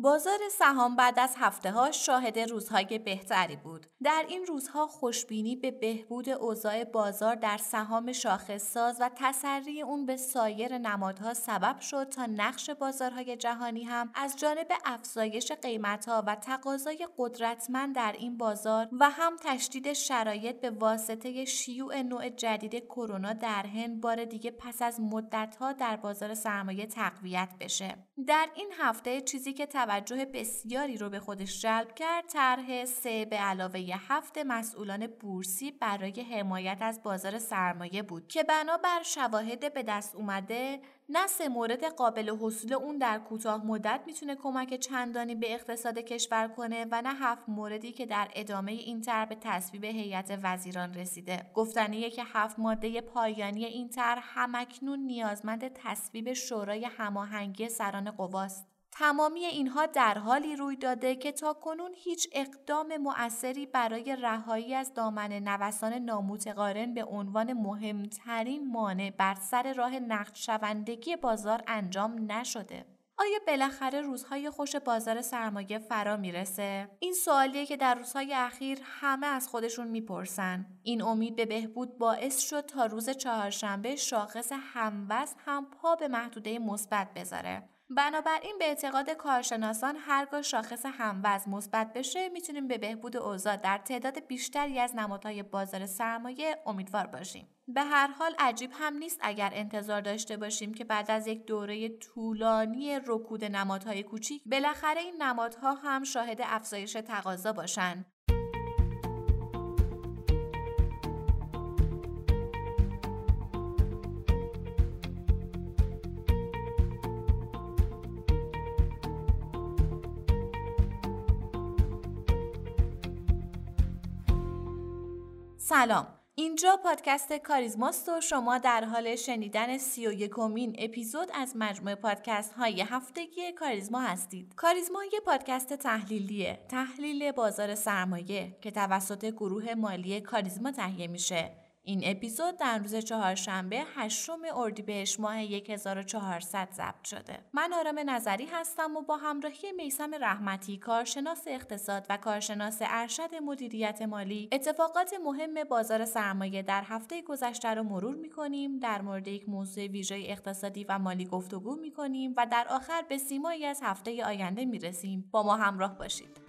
بازار سهام بعد از هفته ها شاهد روزهای بهتری بود. در این روزها خوشبینی به بهبود اوضاع بازار در سهام شاخص ساز و تسری اون به سایر نمادها سبب شد تا نقش بازارهای جهانی هم از جانب افزایش قیمتها و تقاضای قدرتمند در این بازار و هم تشدید شرایط به واسطه شیوع نوع جدید کرونا در هند بار دیگه پس از مدتها در بازار سرمایه تقویت بشه. در این هفته چیزی که توجه بسیاری رو به خودش جلب کرد. طرح سه به علاوه هفت مسئولان بورسی برای حمایت از بازار سرمایه بود که بنابر شواهد به دست اومده نه سه مورد قابل حصول اون در کوتاه مدت می‌تونه کمک چندانی به اقتصاد کشور کنه و نه هفت موردی که در ادامه این طرح به تصویب هیئت وزیران رسیده. گفتنیه که هفت ماده پایانی این طرح همکنون نیازمند تصویب شورای هماهنگی سران قواست تمامی اینها در حالی روی داده که تا کنون هیچ اقدام مؤثری برای رهایی از دامن نوسان نامتقارن به عنوان مهمترین مانع بر سر راه نقد شوندگی بازار انجام نشده. آیا بالاخره روزهای خوش بازار سرمایه فرا می‌رسه؟ این سوالیه که در روزهای اخیر همه از خودشون می‌پرسن. این امید به بهبود باعث شد تا روز چهارشنبه شاخص هموزن هم پا به محدوده مثبت بذاره. بنابراین به اعتقاد کارشناسان هرگاه شاخص هموز مثبت بشه می‌تونیم به بهبود اوضاع در تعداد بیشتری از نمادهای بازار سرمایه امیدوار باشیم. به هر حال عجیب هم نیست اگر انتظار داشته باشیم که بعد از یک دوره طولانی رکود نمادهای کوچیک بالاخره این نمادها هم شاهد افزایش تقاضا باشند سلام اینجا پادکست کاریزماست و شما در حال شنیدن سی و یکمین اپیزود از مجموعه پادکست های هفتگی کاریزما هستید. کاریزما یه پادکست تحلیلیه. تحلیل بازار سرمایه که توسط گروه مالی کاریزما تهیه میشه. این اپیزود در روز چهارشنبه هشتم اردیبهشت ماه 1400 ضبط شده. من آرام نظری هستم و با همراهی میسم رحمتی کارشناس اقتصاد و کارشناس ارشد مدیریت مالی اتفاقات مهم بازار سرمایه در هفته گذشته رو مرور می‌کنیم. در مورد یک موضوع ویژه اقتصادی و مالی گفتگو می‌کنیم و در آخر به سیمایی از هفته آینده می‌رسیم. با ما همراه باشید.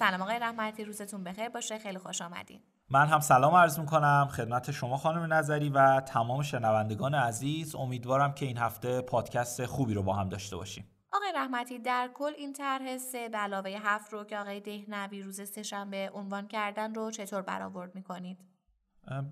سلام آقای رحمتی روزتون بخیر باشه خیلی خوش آمدین. من هم سلام عرض می‌کنم خدمت شما خانم نظری و تمام شنوندگان عزیز. امیدوارم که این هفته پادکست خوبی رو با هم داشته باشیم. آقای رحمتی در کل این طرح سه به علاوه هفت رو که آقای دهنوی روز سهشنبه عنوان کردن رو چطور برآورد می‌کنید؟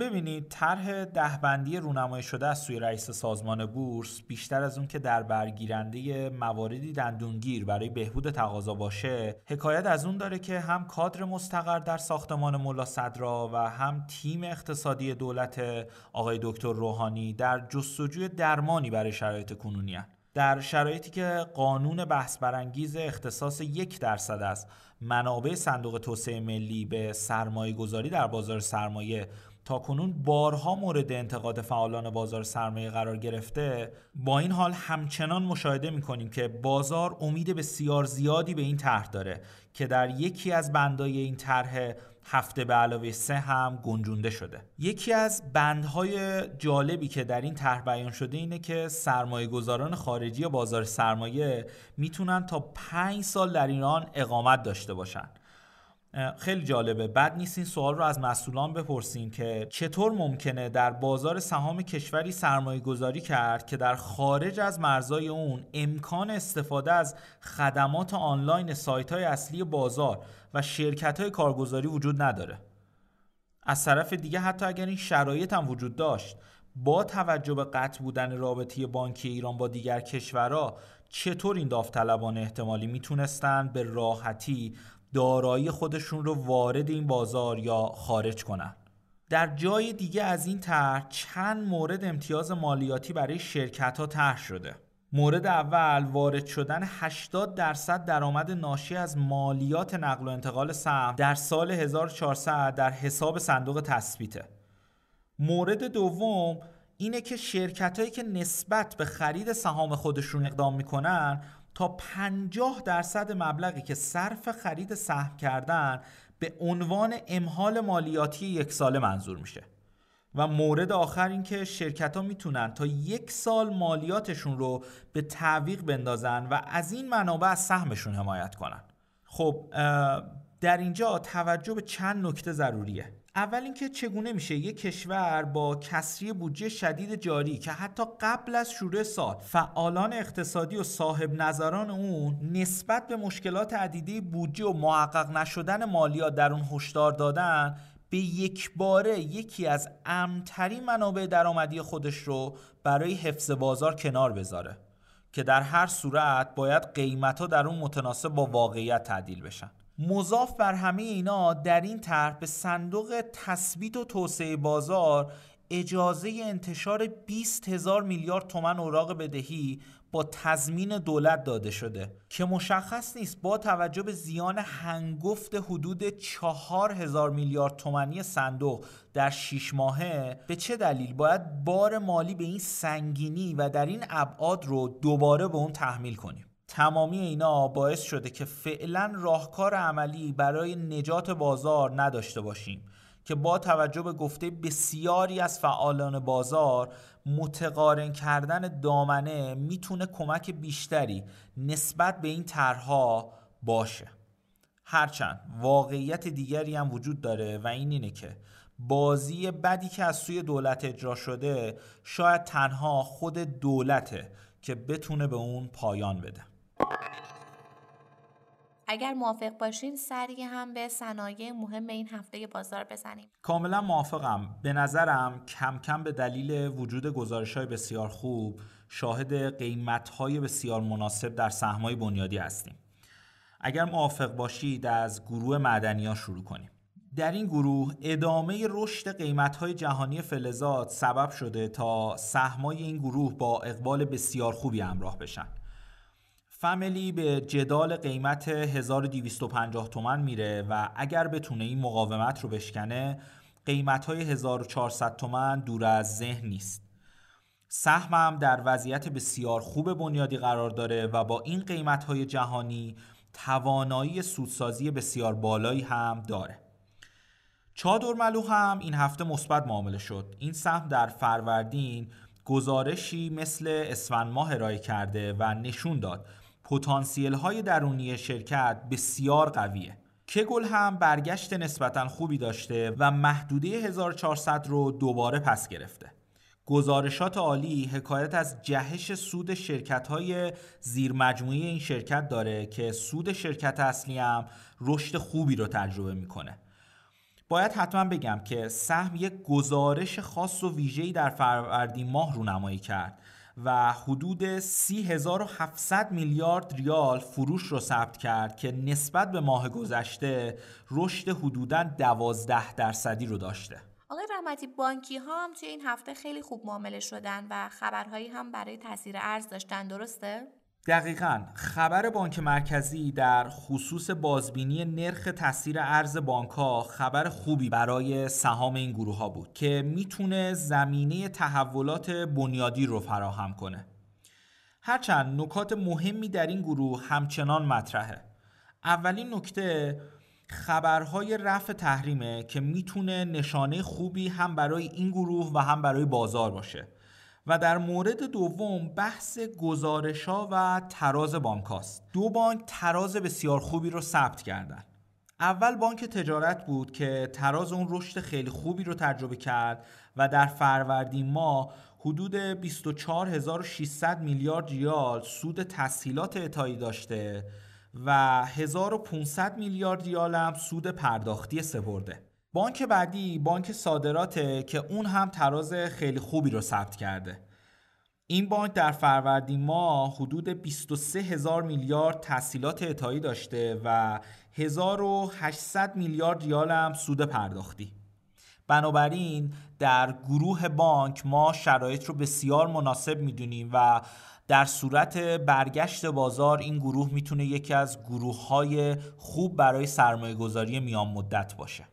ببینید طرح دهبندی رونمایی شده از سوی رئیس سازمان بورس بیشتر از اون که در برگیرنده مواردی دندونگیر برای بهبود تقاضا باشه حکایت از اون داره که هم کادر مستقر در ساختمان ملا صدرا و هم تیم اقتصادی دولت آقای دکتر روحانی در جستجوی درمانی برای شرایط کنونی در شرایطی که قانون بحث برانگیز اختصاص یک درصد از منابع صندوق توسعه ملی به سرمایه گذاری در بازار سرمایه تا کنون بارها مورد انتقاد فعالان بازار سرمایه قرار گرفته با این حال همچنان مشاهده می‌کنیم که بازار امید بسیار زیادی به این طرح داره که در یکی از بندای این طرح هفته به علاوه سه هم گنجونده شده. یکی از بندهای جالبی که در این طرح بیان شده اینه که سرمایه گذاران خارجی بازار سرمایه می‌تونن تا پنج سال در ایران اقامت داشته باشن. خیلی جالبه. بد نیست این سوال رو از مسئولان بپرسیم که چطور ممکنه در بازار سهام کشوری سرمایه گذاری کرد که در خارج از مرزای اون امکان استفاده از خدمات آنلاین سایت های اصلی بازار و شرکت های کارگزاری وجود نداره؟ از طرف دیگه حتی اگر این شرایط هم وجود داشت با توجه به قطع بودن رابطه بانکی ایران با دیگر کشورها چطور این داوطلبان احتمالی می‌تونستن به راحتی دارایی خودشون رو وارد این بازار یا خارج کنن. در جای دیگه از این طرح چند مورد امتیاز مالیاتی برای شرکت ها طرح شده. مورد اول وارد شدن 80 درصد درآمد ناشی از مالیات نقل و انتقال سهم در سال 1400 در حساب صندوق تثبیته. مورد دوم اینه که شرکت هایی که نسبت به خرید سهام خودشون اقدام می‌کنن تا 50 درصد مبلغی که صرف خرید سهم کردن به عنوان امحال مالیاتی یک ساله منظور میشه. و مورد آخر این که شرکت ها می‌تونن تا یک سال مالیاتشون رو به تعویق بندازن و از این منابع از سهمشون حمایت کنن. خب در اینجا توجه به چند نکته ضروریه. اول اینکه چگونه میشه یک کشور با کسری بودجه شدید جاری که حتی قبل از شروع سال فعالان اقتصادی و صاحب نظران اون نسبت به مشکلات عدیده بودجه و محقق نشدن مالیات در اون هشدار دادن به یک باره یکی از امترین منابع درآمدی خودش رو برای حفظ بازار کنار بذاره که در هر صورت باید قیمت ها در اون متناسب با واقعیت تعدیل بشن. مضاف بر همه اینا در این طرح به صندوق تثبیت و توسعه بازار اجازه انتشار 20 هزار میلیارد تومن اوراق بدهی با تضمین دولت داده شده. که مشخص نیست با توجه به زیان هنگفت حدود چهار هزار میلیارد تومنی صندوق در 6 ماهه به چه دلیل؟ باید بار مالی به این سنگینی و در این ابعاد رو دوباره به اون تحمیل کنیم. تمامی اینا باعث شده که فعلا راهکار عملی برای نجات بازار نداشته باشیم که با توجه به گفته بسیاری از فعالان بازار متقارن کردن دامنه می‌تونه کمک بیشتری نسبت به این طرحها باشه. هرچند واقعیت دیگری هم وجود داره و این اینه که بازی بدی که از سوی دولت اجرا شده شاید تنها خود دولته که بتونه به اون پایان بده. اگر موافق باشین سریع هم به صنایع مهم این هفته بازار بزنیم. کاملا موافقم. به نظرم کم کم به دلیل وجود گزارش های بسیار خوب شاهد قیمت های بسیار مناسب در سهمای بنیادی هستیم. اگر موافق باشید از گروه معدنی ها شروع کنیم. در این گروه ادامه رشد قیمت های جهانی فلزات سبب شده تا سهمای این گروه با اقبال بسیار خوبی همراه بشن. فامیلی به جدال قیمت 1250 تومن میره و اگر بتونه این مقاومت رو بشکنه قیمت های 1400 تومن دور از ذهن نیست. سهمم در وضعیت بسیار خوب بنیادی قرار داره و با این قیمت های جهانی توانایی سودسازی بسیار بالایی هم داره. چادر ملو هم این هفته مثبت معامله شد. این سهم در فروردین گزارشی مثل اسفند ماه ارائه کرده و نشون داد پتانسیل های درونی شرکت بسیار قویه. کگل هم برگشت نسبتا خوبی داشته و محدوده 1400 رو دوباره پس گرفته. گزارشات عالی حکایت از جهش سود شرکت های زیر مجموعه این شرکت داره که سود شرکت اصلی هم رشد خوبی رو تجربه می‌کنه. باید حتما بگم که سهم یک گزارش خاص و ویژه‌ای در فروردین ماه رونمایی کرد. و حدود 3700 میلیارد ریال فروش رو ثبت کرد که نسبت به ماه گذشته رشد حدوداً 12 درصدی رو داشته. آقای رحمتی بانکی ها هم توی این هفته خیلی خوب معامله شدن و خبرهایی هم برای تاثیر ارز داشتن درسته؟ دقیقا. خبر بانک مرکزی در خصوص بازبینی نرخ تاثیر ارز بانک ها خبر خوبی برای سهام این گروه ها بود که می‌تونه زمینه تحولات بنیادی رو فراهم کنه. هرچند نکات مهمی در این گروه همچنان مطرحه. اولین نکته خبرهای رفع تحریمه که می‌تونه نشانه خوبی هم برای این گروه و هم برای بازار باشه. و در مورد دوم بحث گزارشا و تراز بانک هاست. دو بانک تراز بسیار خوبی رو ثبت کردن اول بانک تجارت بود که تراز اون رشد خیلی خوبی رو تجربه کرد و در فروردین ماه حدود 24600 میلیارد ریال سود تسهیلات اتایی داشته و 1500 میلیارد ریال هم سود پرداختی سپرده بانک بعدی بانک صادراته که اون هم تراز خیلی خوبی رو ثبت کرده. این بانک در فروردین ماه حدود 23 هزار میلیارد تحصیلات اعطایی داشته و 1800 میلیارد ریال هم سود پرداختی. بنابراین در گروه بانک ما شرایط رو بسیار مناسب می‌دونیم و در صورت برگشت بازار این گروه می‌تونه یکی از گروه های خوب برای سرمایه گذاری میان مدت باشه.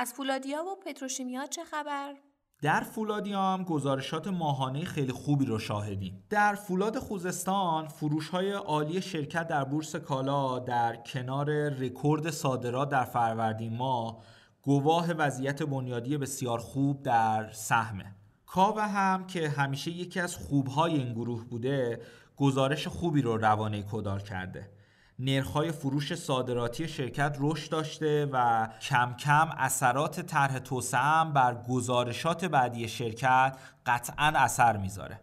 از فولادیا و پتروشیمیا چه خبر؟ در فولادیا هم گزارشات ماهانه خیلی خوبی رو شاهدیم. در فولاد خوزستان فروش های عالی شرکت در بورس کالا در کنار رکورد صادرات در فروردین ماه گواه وضعیت بنیادی بسیار خوب در سهمه. کاوه هم که همیشه یکی از خوبهای این گروه بوده گزارش خوبی رو روانه کدار کرده. نرخ‌های فروش صادراتی شرکت رشد داشته و کم کم اثرات طرح توسعه بر گزارشات بعدی شرکت قطعا اثر می‌ذاره.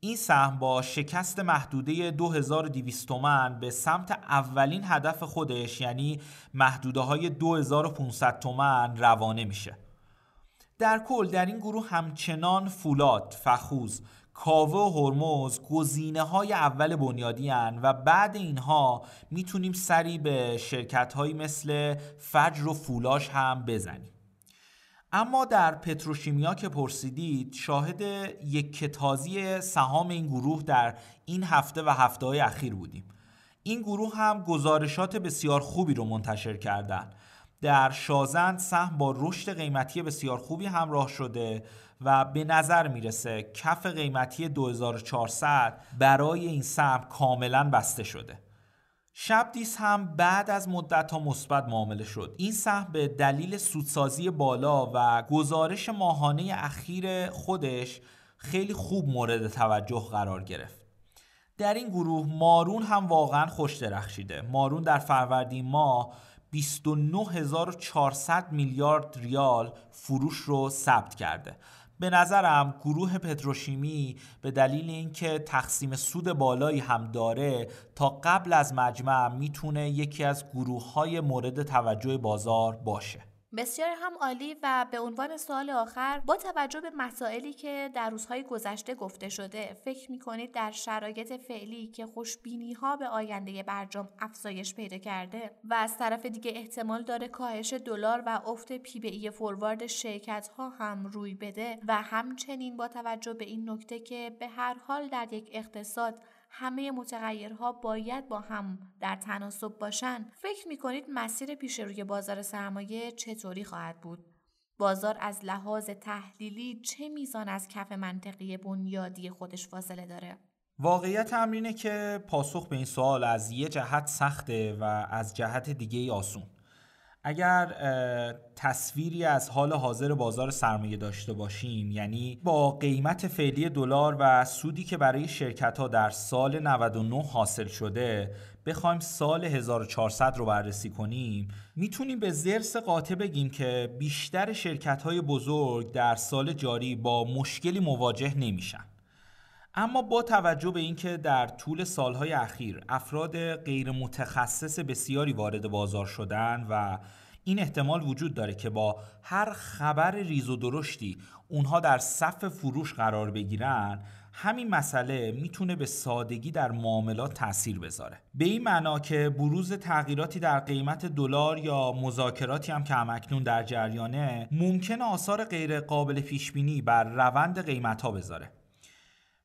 این سهم با شکست محدوده 2200 تومن به سمت اولین هدف خودش یعنی محدوده های 2500 تومن روانه میشه. در کل در این گروه همچنان فولاد، فخوز، کاوه و هرمز گزینه های اول بنیادی هن و بعد اینها می‌تونیم سری به شرکت هایی مثل فجر و فولاش هم بزنیم. اما در پتروشیمیا که پرسیدید شاهد یک کتازی سهام این گروه در این هفته و هفته های اخیر بودیم. این گروه هم گزارشات بسیار خوبی رو منتشر کردن. در شازند سهم با رشد قیمتی بسیار خوبی همراه شده و به نظر می‌رسه کف قیمتی 2400 برای این سهم کاملا بسته شده. شبدیس هم بعد از مدت ها مثبت معامله شد. این سهم به دلیل سودسازی بالا و گزارش ماهانه اخیر خودش خیلی خوب مورد توجه قرار گرفت. در این گروه مارون هم واقعا خوش درخشیده. مارون در فروردین ماه 29400 میلیارد ریال فروش رو ثبت کرده. به نظرم گروه پتروشیمی به دلیل اینکه تقسیم سود بالایی هم داره تا قبل از مجمع می‌تونه یکی از گروه های مورد توجه بازار باشه. بسیار هم عالی و به عنوان سوال آخر با توجه به مسائلی که در روزهای گذشته گفته شده فکر می کنید در شرایط فعلی که خوشبینی ها به آینده برجام افزایش پیدا کرده و از طرف دیگه احتمال داره کاهش دلار و افت پی ای فوروارد شرکت ها هم روی بده و همچنین با توجه به این نکته که به هر حال در یک اقتصاد همه متغیرها باید با هم در تناسب باشند فکر می کنید مسیر پیش روی بازار سرمایه چطوری خواهد بود؟ بازار از لحاظ تحلیلی چه میزان از کف منطقی بنیادی خودش فاصله داره؟ واقعیت امرینه که پاسخ به این سوال از یه جهت سخته و از جهت دیگه آسون. اگر تصویری از حال حاضر بازار سرمایه داشته باشیم یعنی با قیمت فعلی دلار و سودی که برای شرکت ها در سال 99 حاصل شده بخوایم سال 1400 رو بررسی کنیم می‌تونیم به زرس قاطع بگیم که بیشتر شرکت های بزرگ در سال جاری با مشکلی مواجه نمیشن. اما با توجه به اینکه در طول سالهای اخیر افراد غیر متخصص بسیاری وارد بازار شدن و این احتمال وجود داره که با هر خبر ریز و درشتی اونها در صف فروش قرار بگیرن همین مسئله می‌تونه به سادگی در معاملات تاثیر بذاره. به این معنا که بروز تغییراتی در قیمت دلار یا مذاکراتی هم که همکنون در جریانه ممکن آثار غیر قابل پیش بینی بر روند قیمت ها بذاره.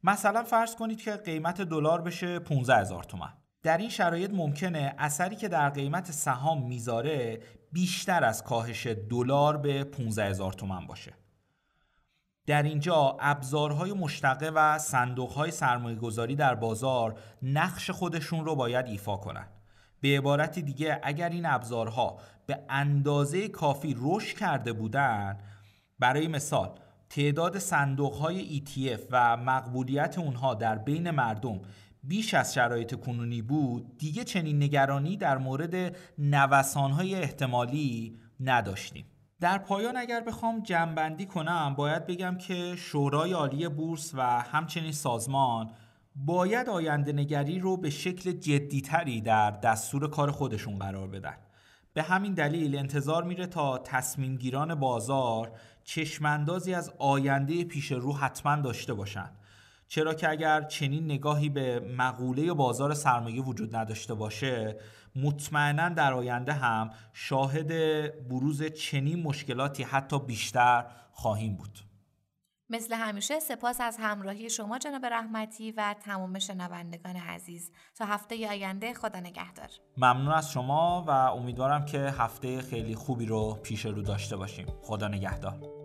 مثلا فرض کنید که قیمت دلار بشه 15 هزار تومن در این شرایط ممکنه اثری که در قیمت سهام می‌ذاره بیشتر از کاهش دلار به 15 هزار تومن باشه در اینجا ابزارهای مشتقه و صندوقهای سرمایه گذاری در بازار نقش خودشون رو باید ایفا کنند. به عبارت دیگه اگر این ابزارها به اندازه کافی رشد کرده بودن برای مثال تعداد صندوق های ETF و مقبولیت اونها در بین مردم بیش از شرایط کنونی بود دیگه چنین نگرانی در مورد های احتمالی نداشتیم. در پایان اگر بخوام جمعبندی کنم باید بگم که شورای عالی بورس و همچنین سازمان باید آینده نگری رو به شکل جدیتری در دستور کار خودشون قرار بدن. به همین دلیل انتظار میره تا تصمیم گیران بازار چشماندازی از آینده پیش رو حتما داشته باشن. چرا که اگر چنین نگاهی به مقوله بازار سرمایه وجود نداشته باشه مطمئنا در آینده هم شاهد بروز چنین مشکلاتی حتی بیشتر خواهیم بود. مثل همیشه سپاس از همراهی شما جناب رحمتی و تمام شنوندگان عزیز. تا هفته آینده خدا نگهدار. ممنون از شما و امیدوارم که هفته خیلی خوبی رو پیش رو داشته باشیم. خدا نگهدار.